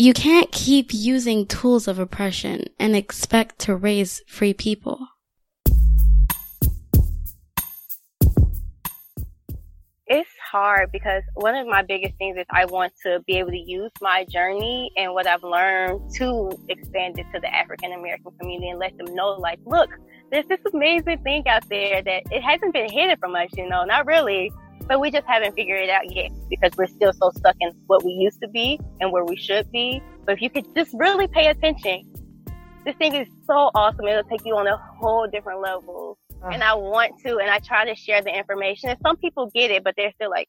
You can't keep using tools of oppression and expect to raise free people. It's hard because one of my biggest things is I want to be able to use my journey and what I've learned to expand it to the African American community and let them know, like, look, there's this amazing thing out there that it hasn't been hidden from us, you know, not really, but we just haven't figured it out yet because we're still so stuck in what we used to be and where we should be. But if you could just really pay attention, this thing is so awesome. It'll take you on a whole different level. Uh-huh. And I want to, and I try to share the information. And some people get it, but they're still like,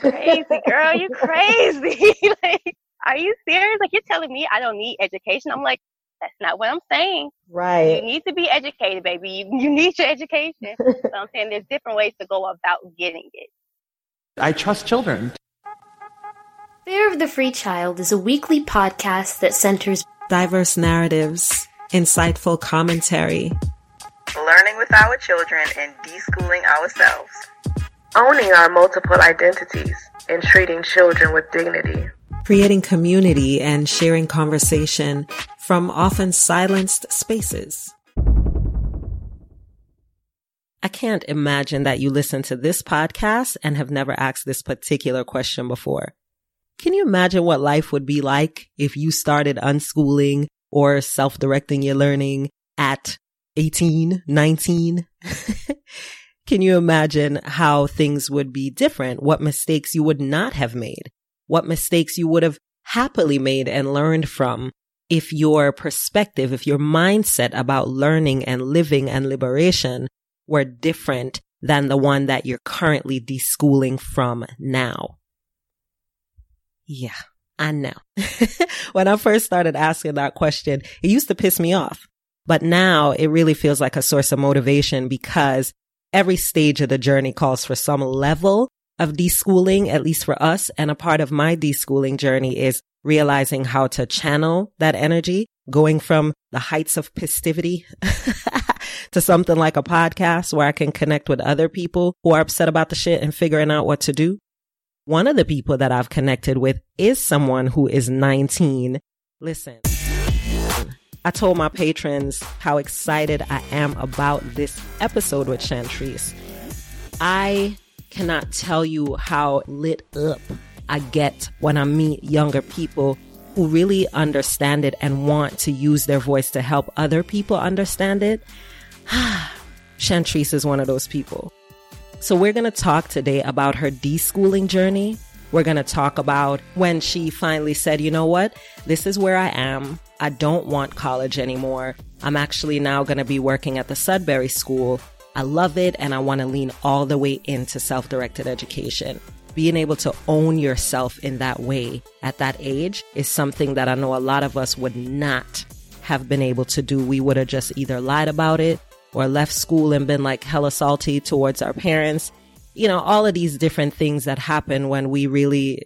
crazy girl, you crazy. like, are you serious? Like, you're telling me I don't need education? I'm like, that's not what I'm saying. Right. You need to be educated, baby. You, you need your education. so I'm saying there's different ways to go about getting it. I trust children. Fare of the Free Child is a weekly podcast that centers diverse narratives, insightful commentary, learning with our children and deschooling ourselves, owning our multiple identities, and treating children with dignity, creating community and sharing conversation from often silenced spaces. I can't imagine that you listen to this podcast and have never asked this particular question before. Can you imagine what life would be like if you started unschooling or self-directing your learning at 18, 19? Can you imagine how things would be different? What mistakes you would not have made? What mistakes you would have happily made and learned from if your perspective, if your mindset about learning and living and liberation were different than the one that you're currently deschooling from now. Yeah, I know. when I first started asking that question, it used to piss me off. But now it really feels like a source of motivation because every stage of the journey calls for some level of deschooling, at least for us. And a part of my deschooling journey is realizing how to channel that energy, going from the heights of festivity to something like a podcast where I can connect with other people who are upset about the shit and figuring out what to do. One of the people that I've connected with is someone who is 19. Listen, I told my patrons how excited I am about this episode with Chantrisse. I cannot tell you how lit up I get when I meet younger people who really understand it and want to use their voice to help other people understand it. Chantrisse is one of those people. So we're going to talk today about her deschooling journey. We're going to talk about when she finally said, you know what? This is where I am. I don't want college anymore. I'm actually now going to be working at the Sudbury School. I love it and I want to lean all the way into self-directed education being able to own yourself in that way at that age is something that I know a lot of us would not have been able to do. We would have just either lied about it or left school and been like hella salty towards our parents. You know, all of these different things that happen when we really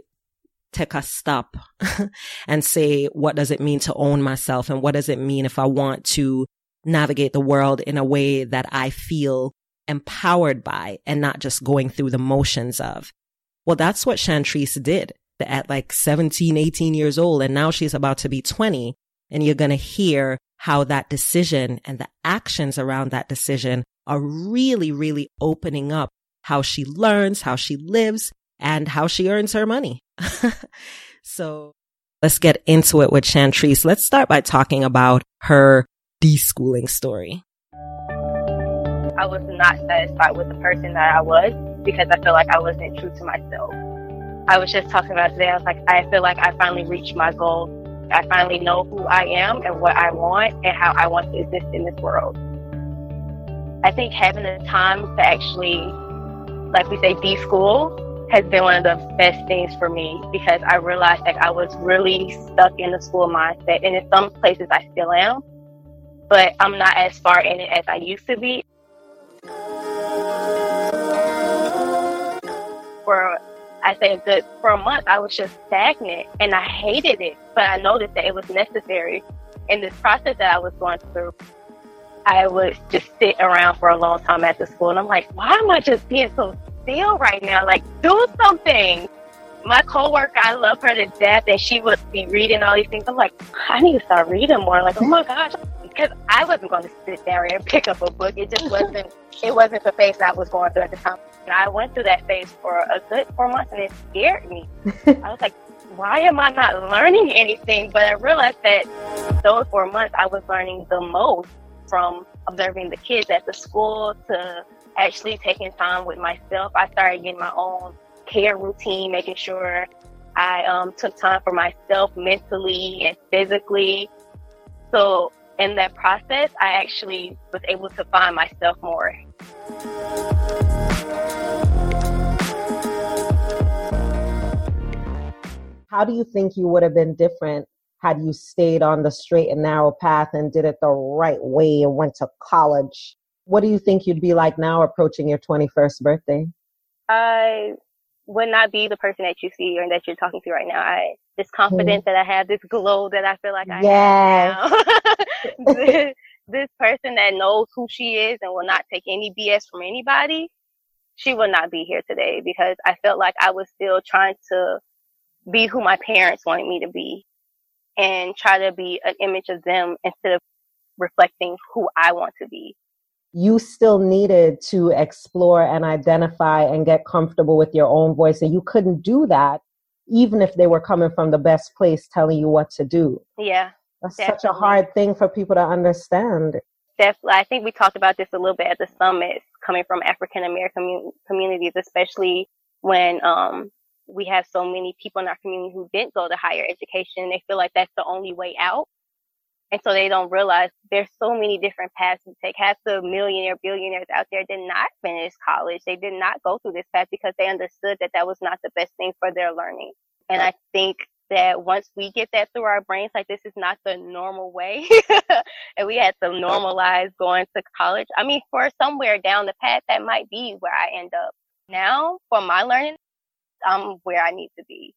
take a stop and say, what does it mean to own myself? And what does it mean if I want to navigate the world in a way that I feel empowered by and not just going through the motions of? Well, that's what Chantrisse did at like 17, 18 years old. And now she's about to be 20. And you're going to hear how that decision and the actions around that decision are really, really opening up how she learns, how she lives, and how she earns her money. so let's get into it with Chantrisse. Let's start by talking about her deschooling story. I was not satisfied with the person that I was because I feel like I wasn't true to myself. I was just talking about today. I was like, I feel like I finally reached my goal. I finally know who I am and what I want and how I want to exist in this world. I think having the time to actually, like we say, de-school has been one of the best things for me because I realized that I was really stuck in the school mindset. And in some places I still am, but I'm not as far in it as I used to be. for I say a good for a month I was just stagnant and I hated it. But I noticed that it was necessary in this process that I was going through. I would just sit around for a long time at the school and I'm like, why am I just being so still right now? Like do something. my coworker, I love her to death, and she would be reading all these things. I'm like, I need to start reading more. Like, oh my gosh, because I wasn't going to sit down and pick up a book. It just wasn't. it wasn't the phase I was going through at the time. And I went through that phase for a good four months, and it scared me. I was like, why am I not learning anything? But I realized that those four months, I was learning the most from observing the kids at the school to actually taking time with myself. I started getting my own care routine, making sure I um, took time for myself mentally and physically. So in that process, I actually was able to find myself more. How do you think you would have been different had you stayed on the straight and narrow path and did it the right way and went to college? What do you think you'd be like now approaching your 21st birthday? I would not be the person that you see or that you're talking to right now. I this confidence mm. that I have, this glow that I feel like I yes. have now. this, this person that knows who she is and will not take any BS from anybody, she will not be here today because I felt like I was still trying to be who my parents wanted me to be and try to be an image of them instead of reflecting who I want to be you still needed to explore and identify and get comfortable with your own voice. And you couldn't do that even if they were coming from the best place telling you what to do. Yeah. That's definitely. such a hard thing for people to understand. Definitely. I think we talked about this a little bit at the summit coming from African American communities, especially when um, we have so many people in our community who didn't go to higher education. They feel like that's the only way out. And so they don't realize there's so many different paths to take. Half the millionaire billionaires out there did not finish college. They did not go through this path because they understood that that was not the best thing for their learning. And I think that once we get that through our brains, like this is not the normal way, and we had to normalize going to college. I mean, for somewhere down the path, that might be where I end up. Now, for my learning, I'm where I need to be.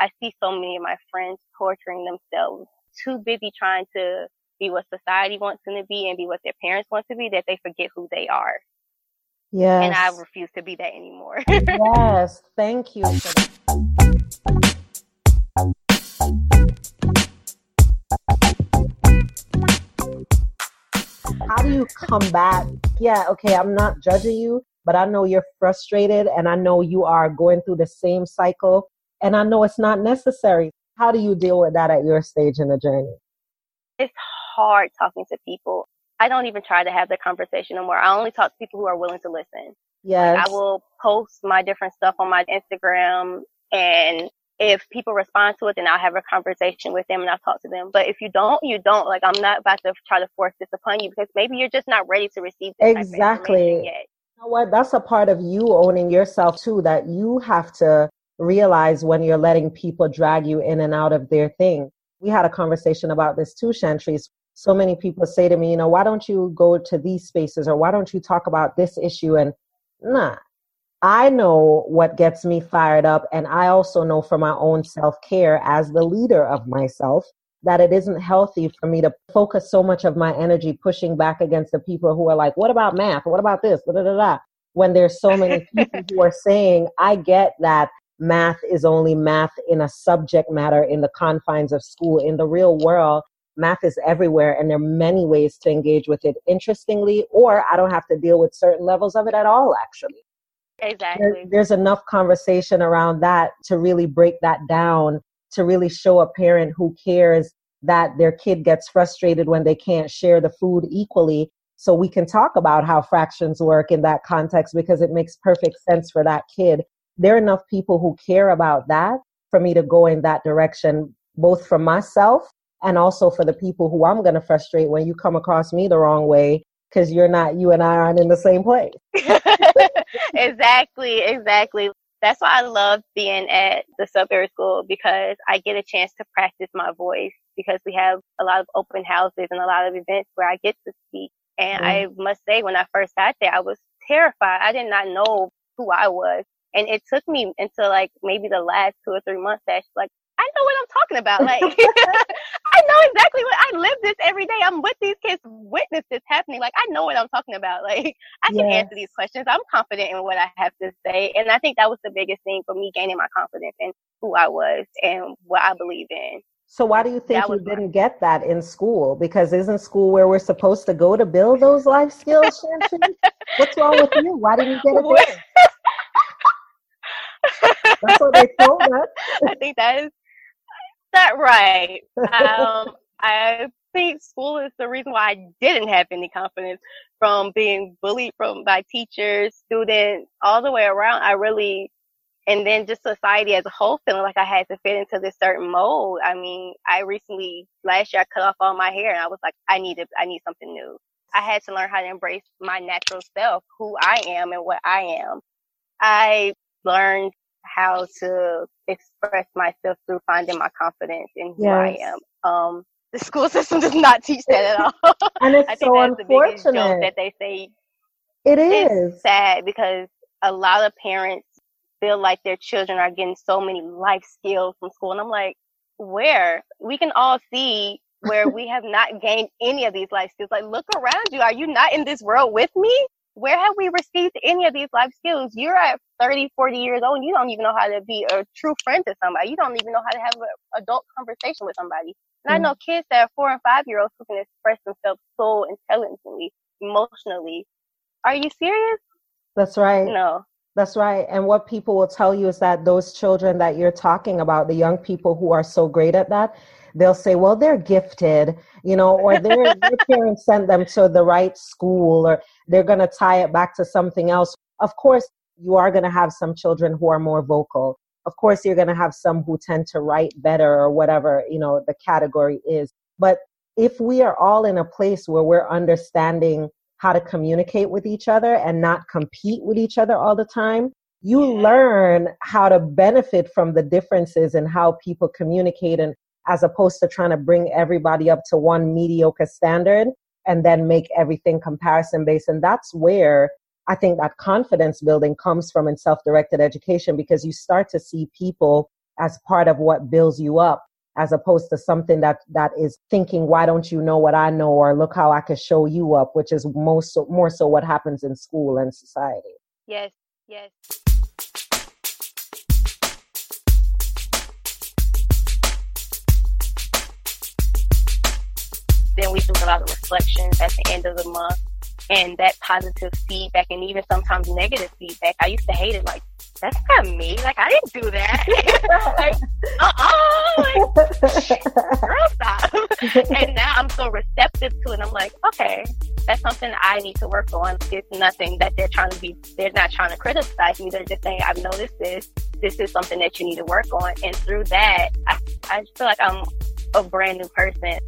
I see so many of my friends torturing themselves too busy trying to be what society wants them to be and be what their parents want to be that they forget who they are. Yes. And I refuse to be that anymore. yes. Thank you. How do you combat? Yeah, okay, I'm not judging you, but I know you're frustrated and I know you are going through the same cycle and I know it's not necessary. How do you deal with that at your stage in the journey? It's hard talking to people. I don't even try to have the conversation anymore. I only talk to people who are willing to listen. Yes. Like I will post my different stuff on my Instagram and if people respond to it, then I'll have a conversation with them and I'll talk to them. But if you don't, you don't. Like I'm not about to try to force this upon you because maybe you're just not ready to receive this exactly. yet. You know what? That's a part of you owning yourself too. That you have to realize when you're letting people drag you in and out of their thing. We had a conversation about this too, Chantrisse. So many people say to me, you know, why don't you go to these spaces or why don't you talk about this issue? And nah, I know what gets me fired up. And I also know for my own self care as the leader of myself that it isn't healthy for me to focus so much of my energy pushing back against the people who are like, what about math? What about this? Da, da, da, da. When there's so many people who are saying, I get that math is only math in a subject matter in the confines of school. In the real world, math is everywhere and there are many ways to engage with it interestingly, or I don't have to deal with certain levels of it at all, actually. Exactly. There, there's enough conversation around that to really break that down, to really show a parent who cares that their kid gets frustrated when they can't share the food equally. So we can talk about how fractions work in that context because it makes perfect sense for that kid there are enough people who care about that for me to go in that direction, both for myself and also for the people who I'm going to frustrate when you come across me the wrong way because you're not, you and I aren't in the same place. exactly, exactly. That's why I love being at the Sudbury School because I get a chance to practice my voice because we have a lot of open houses and a lot of events where I get to speak. And mm. I must say, when I first got there, I was terrified. I did not know who I was. And it took me until like maybe the last two or three months that like, I know what I'm talking about. Like, I know exactly what I live this every day. I'm with these kids, witness this happening. Like I know what I'm talking about. Like I can Yes. answer these questions. I'm confident in what I have to say, and I think that was the biggest thing for me gaining my confidence in who I was and what I believe in. So why do you think you didn't get that in school? Because isn't school where we're supposed to go to build those life skills? What's wrong with you? Why didn't you get it there? That's what they told us. I think that is that right. Um, I think school is the reason why I didn't have any confidence from being bullied from by teachers, students, all the way around. I really, and then just society as a whole, feeling like I had to fit into this certain mold. I mean, I recently last year I cut off all my hair, and I was like, I need to, I need something new. I had to learn how to embrace my natural self, who I am, and what I am. I learned how to express myself through finding my confidence in who I am. Um, the school system does not teach that at all. And it's I think so that's the biggest unfortunate. that they say. It It's sad because a lot of parents feel like their children are getting so many life skills from school, and I'm like, where? We can all see where we have not gained any of these life skills. Like, look around you. Are you not in this world with me? Where have we received any of these life skills? You're at 30, 40 years old, and you don't even know how to be a true friend to somebody. You don't even know how to have an adult conversation with somebody. And I mm-hmm. know kids that are four and five year olds who can express themselves so intelligently, emotionally. Are you serious? That's right. No. That's right. And what people will tell you is that those children that you're talking about, the young people who are so great at that, they'll say, well, they're gifted, you know, or their, their parents sent them to the right school, or they're going to tie it back to something else. Of course, you are going to have some children who are more vocal. Of course, you're going to have some who tend to write better or whatever, you know, the category is. But if we are all in a place where we're understanding how to communicate with each other and not compete with each other all the time, you learn how to benefit from the differences in how people communicate and as opposed to trying to bring everybody up to one mediocre standard and then make everything comparison based. And that's where I think that confidence building comes from in self directed education because you start to see people as part of what builds you up as opposed to something that that is thinking why don't you know what i know or look how i can show you up which is most so, more so what happens in school and society Yes. Yes. Then we do a lot of reflections at the end of the month and that positive feedback and even sometimes negative feedback. I used to hate it like, that's not me. Like I didn't do that. like, uh-uh. Like, girl stop. and now I'm so receptive to it. I'm like, okay, that's something I need to work on. It's nothing that they're trying to be, they're not trying to criticize me. They're just saying, I've noticed this. This is something that you need to work on. And through that, I, I just feel like I'm a brand new person.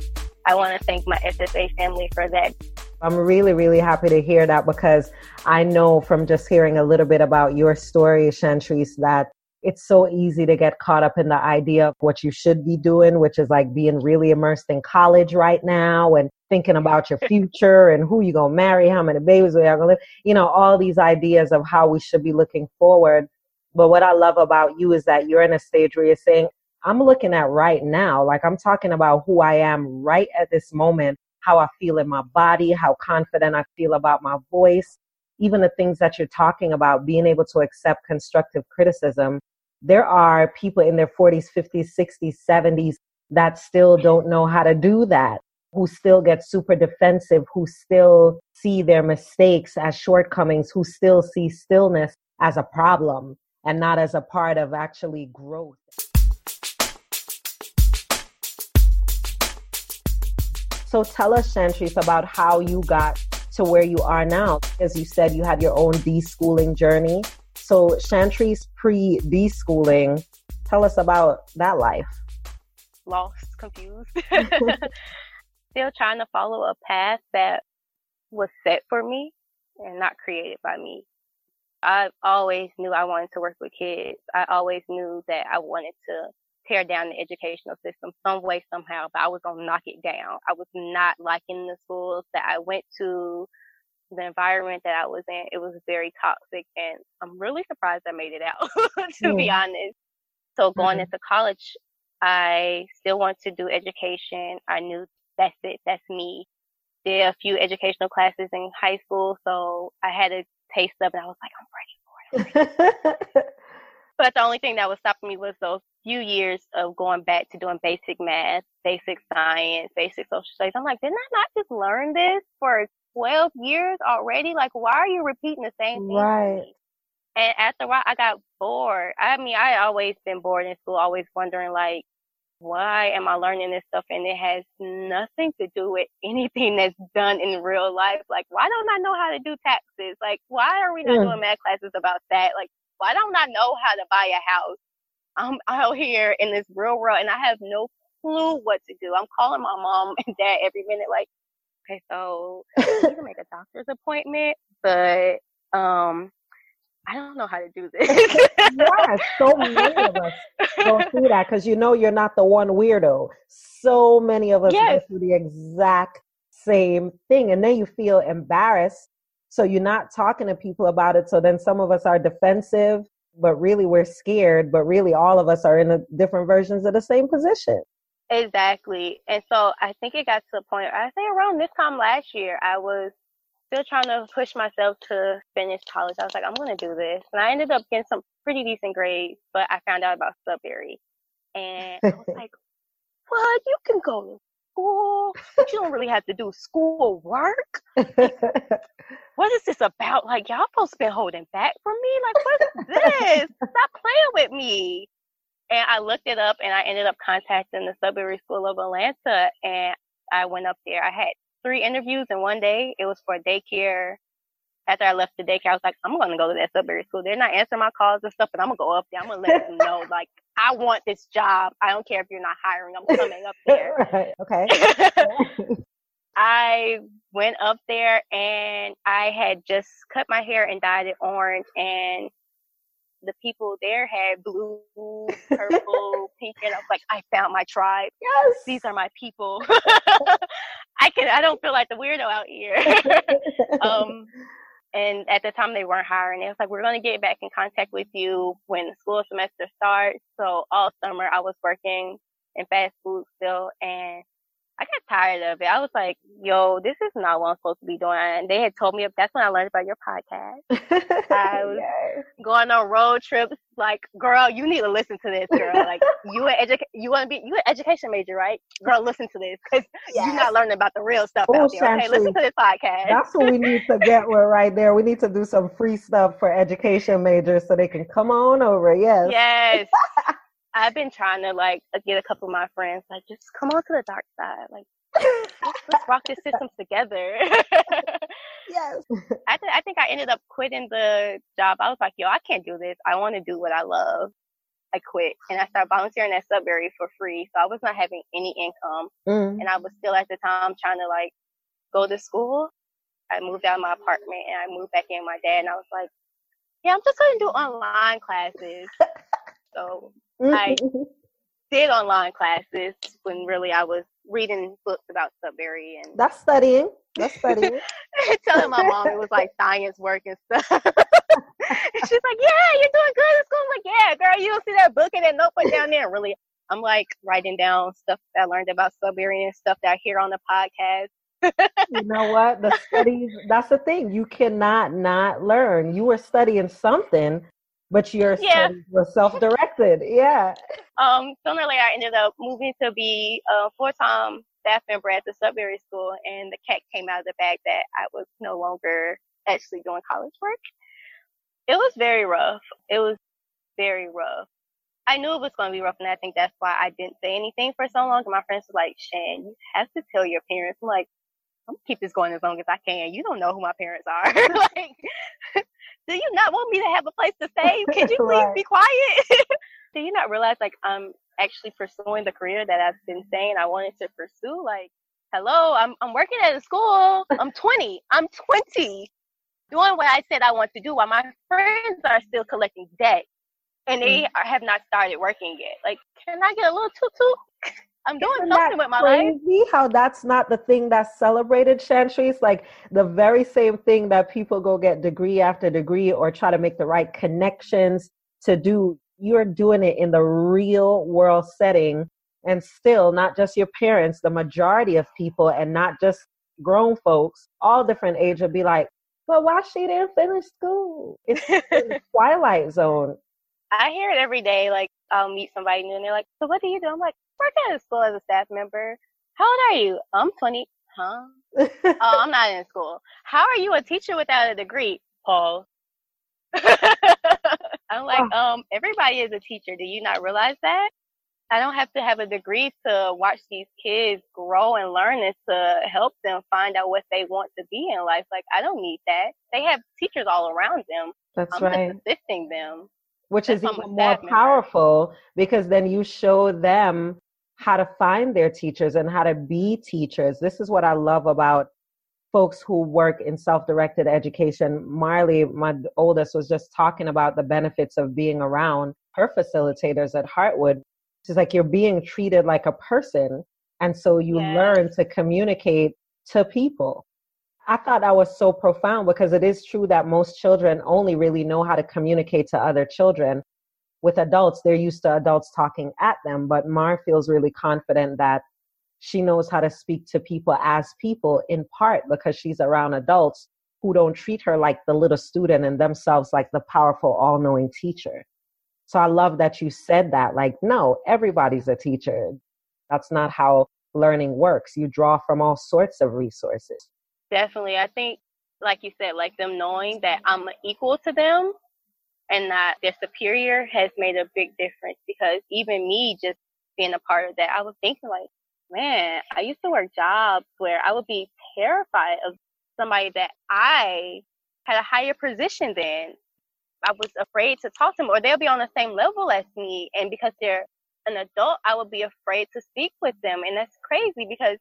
I want to thank my SSA family for that. I'm really, really happy to hear that because I know from just hearing a little bit about your story, Chantrisse, that it's so easy to get caught up in the idea of what you should be doing, which is like being really immersed in college right now and thinking about your future and who you're going to marry, how many babies we are going to live, you know, all these ideas of how we should be looking forward. But what I love about you is that you're in a stage where you're saying, I'm looking at right now, like I'm talking about who I am right at this moment, how I feel in my body, how confident I feel about my voice, even the things that you're talking about, being able to accept constructive criticism. There are people in their 40s, 50s, 60s, 70s that still don't know how to do that, who still get super defensive, who still see their mistakes as shortcomings, who still see stillness as a problem and not as a part of actually growth. So tell us, Chantrisse, about how you got to where you are now. As you said, you had your own deschooling journey. So, Chantrisse, pre deschooling, tell us about that life. Lost, confused. Still trying to follow a path that was set for me and not created by me. I always knew I wanted to work with kids. I always knew that I wanted to tear down the educational system some way, somehow, but I was going to knock it down. I was not liking the schools that I went to, the environment that I was in. It was very toxic, and I'm really surprised I made it out, to be honest. So going Mhm. into college, I still want to do education. I knew that's it. That's me. Did a few educational classes in high school, so I had a taste of it. I was like, I'm ready for it. but the only thing that was stopping me was those few years of going back to doing basic math, basic science, basic social studies. I'm like, didn't I not just learn this for 12 years already? Like, why are you repeating the same thing? Right. And after a while, I got bored. I mean, I always been bored in school, always wondering like, why am I learning this stuff? And it has nothing to do with anything that's done in real life. Like, why don't I know how to do taxes? Like, why are we not Mm. doing math classes about that? Like, why don't I know how to buy a house? I'm out here in this real world and I have no clue what to do. I'm calling my mom and dad every minute, like, okay, so I need to make a doctor's appointment, but um, I don't know how to do this. yeah, so many of us go through that because you know you're not the one weirdo. So many of us Yes. go through the exact same thing, and then you feel embarrassed. So you're not talking to people about it. So then some of us are defensive, but really we're scared. But really, all of us are in a different versions of the same position. Exactly. And so I think it got to the point, I think around this time last year, I was still trying to push myself to finish college. I was like, I'm going to do this. And I ended up getting some pretty decent grades, but I found out about Sudbury. And I was like, what? You can go to school, but you don't really have to do school work. What is this about? Like, y'all supposed to be holding back from me? Like, what is this? Stop playing with me. And I looked it up and I ended up contacting the Sudbury School of Atlanta and I went up there. I had three interviews in one day. It was for daycare. After I left the daycare, I was like, I'm going to go to that Sudbury school. They're not answering my calls and stuff, but I'm going to go up there. I'm going to let them know, like, I want this job. I don't care if you're not hiring. I'm coming up there. right. Okay. I went up there and I had just cut my hair and dyed it orange and the people there had blue, purple, pink, and I was like, I found my tribe. yes. These are my people. I can I don't feel like the weirdo out here. um and at the time they weren't hiring. It was like, we're gonna get back in contact with you when the school semester starts. So all summer I was working in fast food still and I got tired of it. I was like, yo, this is not what I'm supposed to be doing. And they had told me that's when I learned about your podcast. I was- Yes. Going on road trips, like, girl, you need to listen to this, girl. Like, you an educa- you want to be, you an education major, right? Girl, listen to this because you're not learning about the real stuff Oh, out there. Okay, listen to this podcast. That's what we need to get with right there. We need to do some free stuff for education majors so they can come on over. Yes. Yes. I've been trying to like get a couple of my friends like just come on to the dark side. Like let's, let's rock this system together. Yes. I th- I think I ended up quitting the job. I was like, yo, I can't do this. I want to do what I love. I quit and I started volunteering at Sudbury for free. So I was not having any income Mm. and I was still at the time trying to like go to school. I moved out of my apartment and I moved back in with my dad and I was like, yeah, I'm just going to do online classes. so I- mm-hmm. did online classes when really I was reading books about Sudbury and That's studying. That's studying. telling my mom it was like science work and stuff. and she's like, "Yeah, you're doing good at school." I'm like, "Yeah, girl, you don't see that book and that notebook down there." Really, I'm like writing down stuff that I learned about Sudbury and stuff that I hear on the podcast. you know what? The studies, that's the thing. You cannot not learn. You were studying something, but your Yeah. studies were self directed. Yeah. Um, sooner or later, I ended up moving to be a full-time staff member at the Sudbury School, and the cat came out of the bag that I was no longer actually doing college work. It was very rough. It was very rough. I knew it was going to be rough, and I think that's why I didn't say anything for so long. And my friends were like, "Shan, you have to tell your parents." I'm like, "I'm gonna keep this going as long as I can. You don't know who my parents are. like, do you not want me to have a place to stay? Could you please Right. be quiet?" do you not realize like I'm actually pursuing the career that I've been saying I wanted to pursue? Like, hello, I'm I'm working at a school. I'm 20. I'm 20, doing what I said I want to do, while my friends are still collecting debt, and they hmm. are, have not started working yet. Like, can I get a little toot toot? I'm doing Isn't something with my life. crazy how that's not the thing that's celebrated, Chantry? It's like the very same thing that people go get degree after degree or try to make the right connections to do you're doing it in the real world setting and still not just your parents the majority of people and not just grown folks all different age would be like but why she didn't finish school it's the twilight zone I hear it every day. Like I'll meet somebody new and they're like, "So what do you do?" I'm like, "Working at school as a staff member." How old are you? I'm 20. Huh? oh, I'm not in school. How are you a teacher without a degree, Paul? I'm like, oh. um, everybody is a teacher. Do you not realize that? I don't have to have a degree to watch these kids grow and learn and to help them find out what they want to be in life. Like, I don't need that. They have teachers all around them. That's I'm right. assisting them. Which That's is even more powerful because then you show them how to find their teachers and how to be teachers. This is what I love about folks who work in self-directed education. Marley, my oldest, was just talking about the benefits of being around her facilitators at Heartwood. She's like, you're being treated like a person. And so you Yes. learn to communicate to people. I thought that was so profound because it is true that most children only really know how to communicate to other children. With adults, they're used to adults talking at them, but Mar feels really confident that she knows how to speak to people as people in part because she's around adults who don't treat her like the little student and themselves like the powerful, all knowing teacher. So I love that you said that. Like, no, everybody's a teacher. That's not how learning works. You draw from all sorts of resources. Definitely. I think, like you said, like them knowing that I'm equal to them and that they're superior has made a big difference because even me just being a part of that, I was thinking like, man, I used to work jobs where I would be terrified of somebody that I had a higher position than. I was afraid to talk to them or they'll be on the same level as me. And because they're an adult, I would be afraid to speak with them. And that's crazy because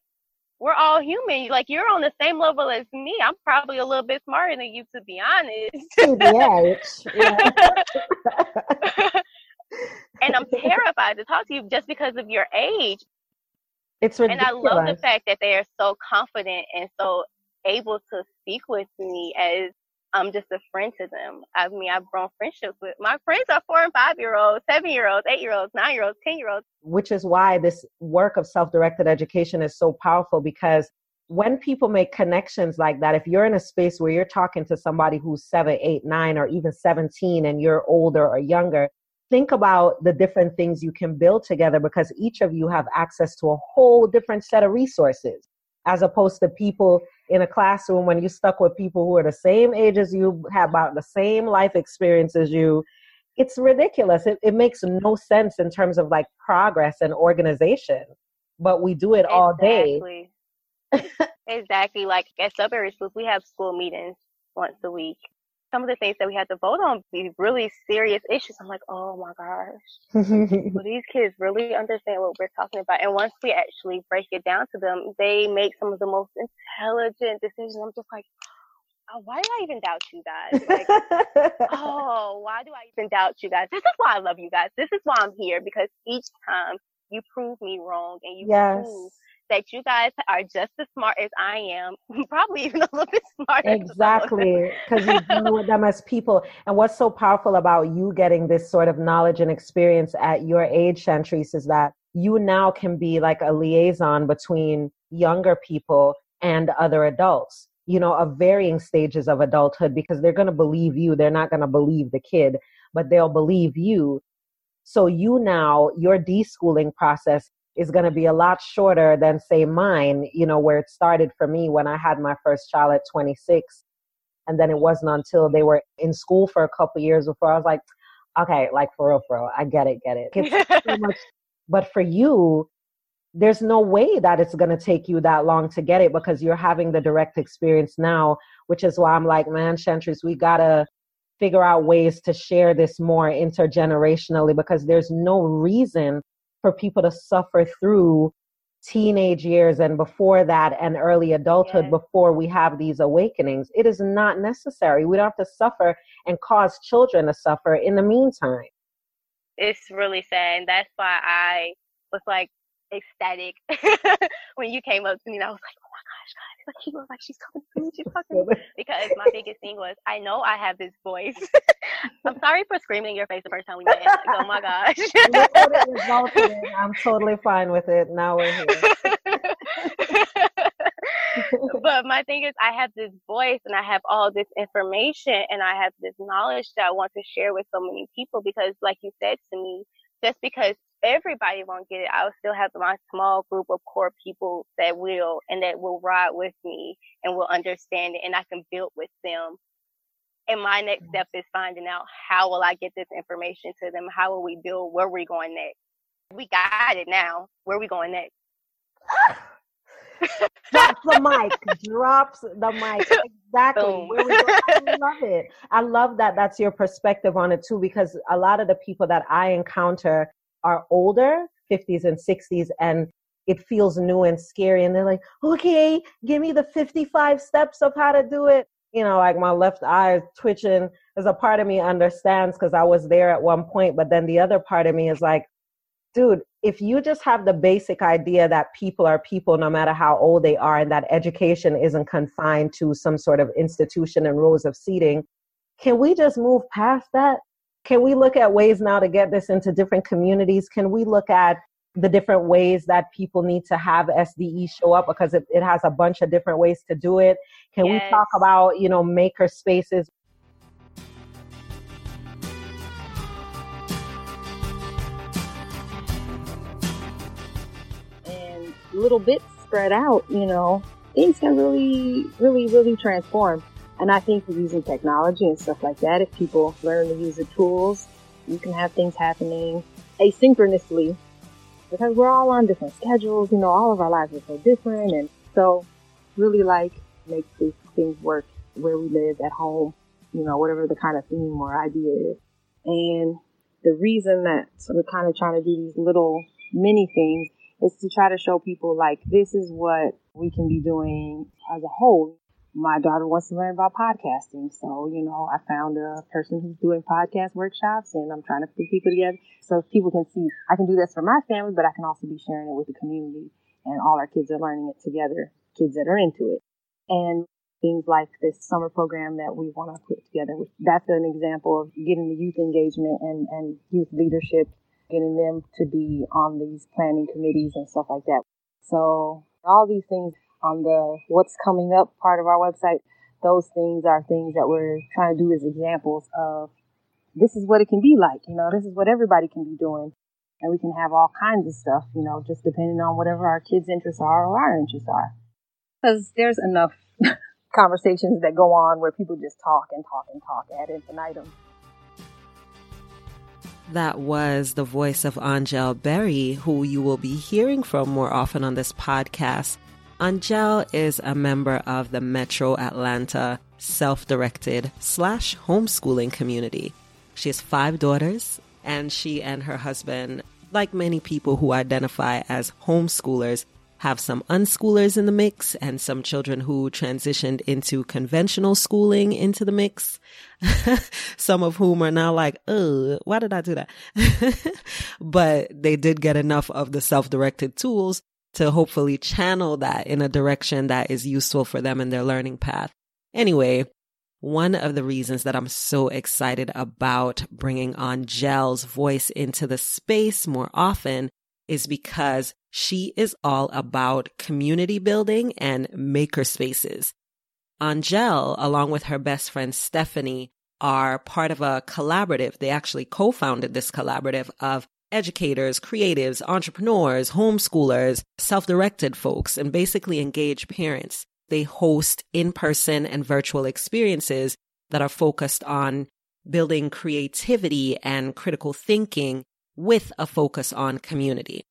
we're all human. Like you're on the same level as me. I'm probably a little bit smarter than you, to be honest. Yeah. and I'm terrified to talk to you just because of your age. It's ridiculous. And. I love the fact that they are so confident and so able to speak with me as I'm just a friend to them. I mean, I've grown friendships with my friends are four and five year olds, seven year olds, eight year olds, nine year olds, ten year olds. which is why this work of self-directed education is so powerful because when people make connections like that if you're in a space where you're talking to somebody who's seven eight nine or even 17 and you're older or younger think about the different things you can build together because each of you have access to a whole different set of resources as opposed to people in a classroom when you're stuck with people who are the same age as you have about the same life experience as you it's ridiculous. It, it makes no sense in terms of like progress and organization, but we do it all day. Exactly. exactly. Like at Sudbury Schools, we have school meetings once a week. Some of the things that we had to vote on be really serious issues. I'm like, oh my gosh, will these kids really understand what we're talking about? And once we actually break it down to them, they make some of the most intelligent decisions. I'm just like, oh, why do I even doubt you guys? Like, oh, why do I even doubt you guys? This is why I love you guys. This is why I'm here because each time you prove me wrong and you yes, prove that you guys are just as smart as I am, probably even a little bit smarter. Exactly. Because you deal with them as people. And what's so powerful about you getting this sort of knowledge and experience at your age, Chantrisse, is that you now can be like a liaison between younger people and other adults, you know, of varying stages of adulthood because they're going to believe you. They're not going to believe the kid, but they'll believe you. So you now, your deschooling process is going to be a lot shorter than say mine, you know, where it started for me when I had my first child at 26. And then it wasn't until they were in school for a couple years before I was like, okay, like for real, for real, I get it, get it. It's so much, but for you, there's no way that it's going to take you that long to get it because you're having the direct experience now, which is why I'm like, man, Chantrisse, we got to figure out ways to share this more intergenerationally because there's no reason for people to suffer through teenage years and before that and early adulthood Yeah. before we have these awakenings. It is not necessary. We don't have to suffer and cause children to suffer in the meantime. it's really sad. And that's why I was like ecstatic when you came up to me and I was like, oh my gosh, Like he looks like she's talking to me. She's talking to me. Because my biggest thing was, I know I have this voice. I'm sorry for screaming in your face the first time we met. Like, oh my gosh. I'm totally fine with it. Now we're here. but my thing is, I have this voice and I have all this information and I have this knowledge that I want to share with so many people because, like you said to me, just because everybody won't get it, I'll still have my small group of core people that will and that will ride with me and will understand it and I can build with them. And my next mm. step is finding out how will I get this information to them? How will we build? Where are we going next? We got it now. Where are we going next? drops the mic, drops the mic. Exactly. I love it. I love that that's your perspective on it too, because a lot of the people that I encounter are older, 50s and 60s, and it feels new and scary. And they're like, okay, give me the 55 steps of how to do it. You know, like my left eye is twitching. There's a part of me understands because I was there at one point, but then the other part of me is like, dude, if you just have the basic idea that people are people no matter how old they are and that education isn't confined to some sort of institution and rows of seating, can we just move past that? Can we look at ways now to get this into different communities? Can we look at the different ways that people need to have SDE show up because it, it has a bunch of different ways to do it? Can yes. we talk about, you know, maker spaces And little bits spread out, you know, things can really, really, really transform. And I think using technology and stuff like that, if people learn to use the tools, you can have things happening asynchronously because we're all on different schedules. You know, all of our lives are so different. And so really like make these things work where we live at home, you know, whatever the kind of theme or idea is. And the reason that we're kind of trying to do these little mini things is to try to show people like this is what we can be doing as a whole. My daughter wants to learn about podcasting. So, you know, I found a person who's doing podcast workshops and I'm trying to put people together so people can see I can do this for my family, but I can also be sharing it with the community and all our kids are learning it together, kids that are into it. And things like this summer program that we want to put together. That's an example of getting the youth engagement and, and youth leadership getting them to be on these planning committees and stuff like that. So all these things on the what's coming up part of our website, those things are things that we're trying to do as examples of this is what it can be like. You know, this is what everybody can be doing. And we can have all kinds of stuff, you know, just depending on whatever our kids' interests are or our interests are. Because there's enough conversations that go on where people just talk and talk and talk ad infinitum. That was the voice of Angel Berry, who you will be hearing from more often on this podcast. Angel is a member of the Metro Atlanta self-directed slash homeschooling community. She has five daughters and she and her husband, like many people who identify as homeschoolers, have some unschoolers in the mix and some children who transitioned into conventional schooling into the mix. some of whom are now like, oh, why did I do that? but they did get enough of the self-directed tools to hopefully channel that in a direction that is useful for them in their learning path. Anyway, one of the reasons that I'm so excited about bringing Angel's voice into the space more often is because she is all about community building and maker spaces. Angel, along with her best friend Stephanie, are part of a collaborative. They actually co-founded this collaborative of educators, creatives, entrepreneurs, homeschoolers, self-directed folks, and basically engaged parents. They host in-person and virtual experiences that are focused on building creativity and critical thinking with a focus on community.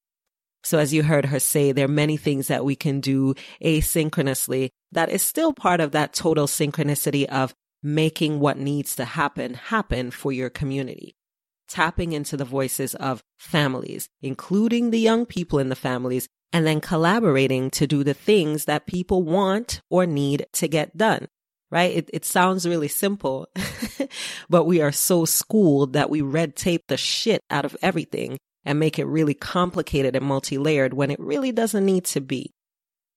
So as you heard her say, there are many things that we can do asynchronously that is still part of that total synchronicity of making what needs to happen happen for your community. Tapping into the voices of families, including the young people in the families, and then collaborating to do the things that people want or need to get done right? It, it sounds really simple, but we are so schooled that we red tape the shit out of everything and make it really complicated and multi-layered when it really doesn't need to be.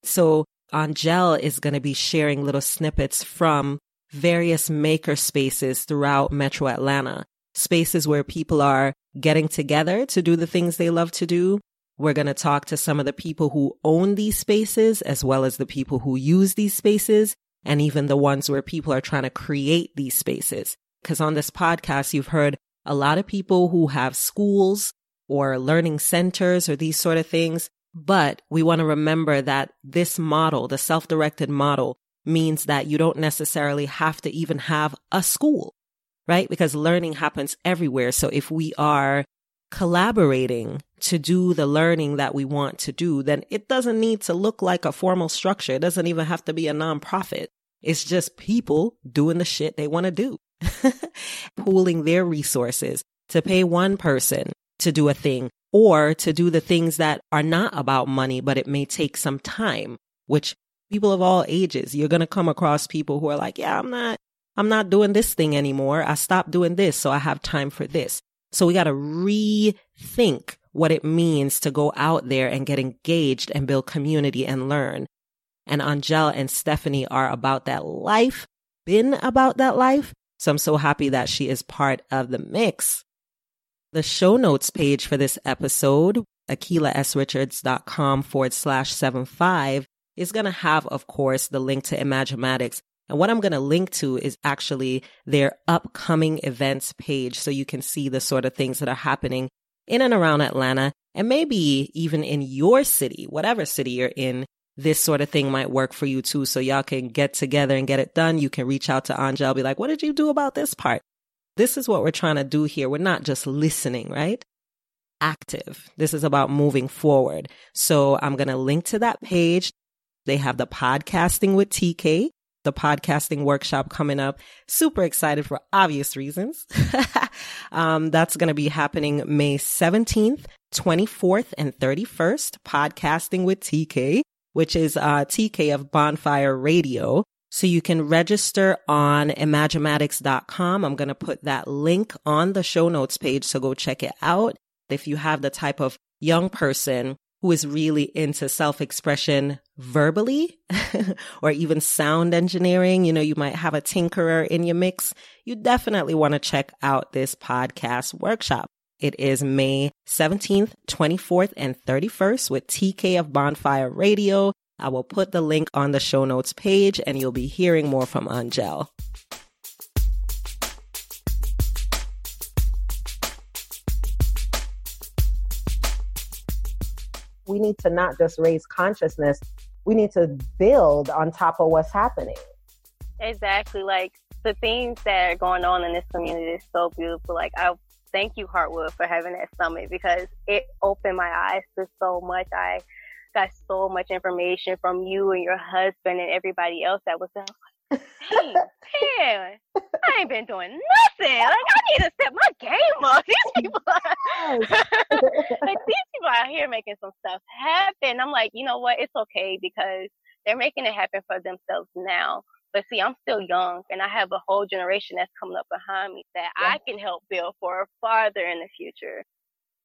So Angel is going to be sharing little snippets from various maker spaces throughout Metro Atlanta, spaces where people are getting together to do the things they love to do. We're going to talk to some of the people who own these spaces, as well as the people who use these spaces, and even the ones where people are trying to create these spaces. Because on this podcast, you've heard a lot of people who have schools or learning centers or these sort of things. But we want to remember that this model, the self-directed model, means that you don't necessarily have to even have a school, right? Because learning happens everywhere. So if we are collaborating to do the learning that we want to do, then it doesn't need to look like a formal structure. It doesn't even have to be a nonprofit. It's just people doing the shit they want to do, pooling their resources to pay one person to do a thing or to do the things that are not about money, but it may take some time, which people of all ages, you're going to come across people who are like, yeah, I'm not, I'm not doing this thing anymore. I stopped doing this. So I have time for this. So we got to rethink what it means to go out there and get engaged and build community and learn. And Angel and Stephanie are about that life, been about that life. So I'm so happy that she is part of the mix. The show notes page for this episode, akilahsrichards.com forward slash seven five, is going to have, of course, the link to Imagimatics. And what I'm going to link to is actually their upcoming events page. So you can see the sort of things that are happening in and around Atlanta and maybe even in your city, whatever city you're in. This sort of thing might work for you too. So y'all can get together and get it done. You can reach out to Angel, be like, what did you do about this part? This is what we're trying to do here. We're not just listening, right? Active. This is about moving forward. So I'm going to link to that page. They have the podcasting with TK, the podcasting workshop coming up. Super excited for obvious reasons. um, that's going to be happening May 17th, 24th, and 31st. Podcasting with TK, which is uh, TK of Bonfire Radio. So you can register on imagimatics.com. I'm going to put that link on the show notes page. So go check it out. If you have the type of young person who is really into self expression verbally or even sound engineering, you know, you might have a tinkerer in your mix. You definitely want to check out this podcast workshop. It is May 17th, 24th, and 31st with TK of Bonfire Radio. I will put the link on the show notes page and you'll be hearing more from Angel. We need to not just raise consciousness, we need to build on top of what's happening. Exactly. Like the things that are going on in this community is so beautiful. Like I thank you, Heartwood, for having that summit because it opened my eyes to so much. I got so much information from you and your husband and everybody else that was there. Hey, man, I ain't been doing nothing. Like I need to step my game up. These people, are, like out here making some stuff happen. I'm like, you know what? It's okay because they're making it happen for themselves now. But see, I'm still young, and I have a whole generation that's coming up behind me that yeah. I can help build for farther in the future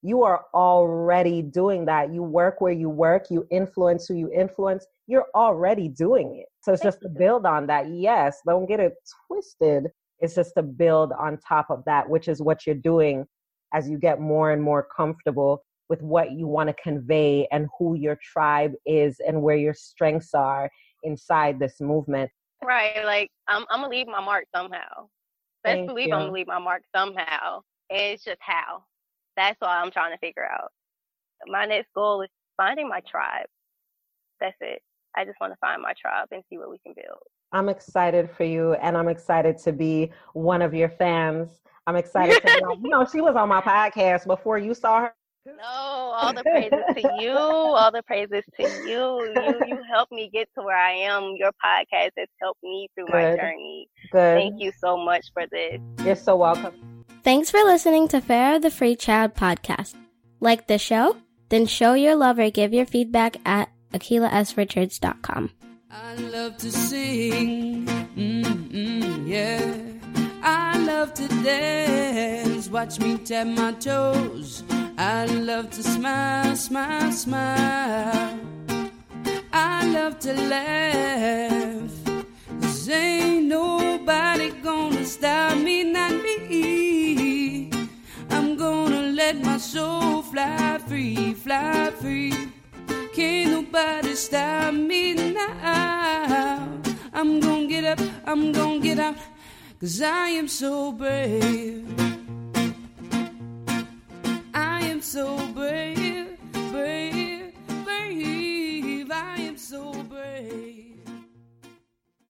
you are already doing that. You work where you work, you influence who you influence. You're already doing it. So it's just to build on that. Yes, don't get it twisted. It's just to build on top of that, which is what you're doing as you get more and more comfortable with what you want to convey and who your tribe is and where your strengths are inside this movement. Right. Like, I'm, I'm going to leave my mark somehow. Best Thank believe you. I'm going to leave my mark somehow. It's just how. That's all I'm trying to figure out. My next goal is finding my tribe. That's it. I just want to find my tribe and see what we can build. I'm excited for you, and I'm excited to be one of your fans. I'm excited to, you know, she was on my podcast before you saw her. No, all the praises to you. All the praises to you. You you helped me get to where I am. Your podcast has helped me through Good. my journey. Good. Thank you so much for this. You're so welcome. Thanks for listening to Fare of the Free Child podcast. Like the show? Then show your love or give your feedback at akilahsrichards.com. I love to sing, mm-mm, yeah. I love to dance, watch me tap my toes. I love to smile, smile, smile. I love to laugh. Cause ain't nobody gonna stop me, not me. I'm gonna let my soul fly free, fly free. Can't nobody stop me now. I'm gonna get up, I'm gonna get out, Cause I am so brave. I am so brave, brave, brave. I am so brave.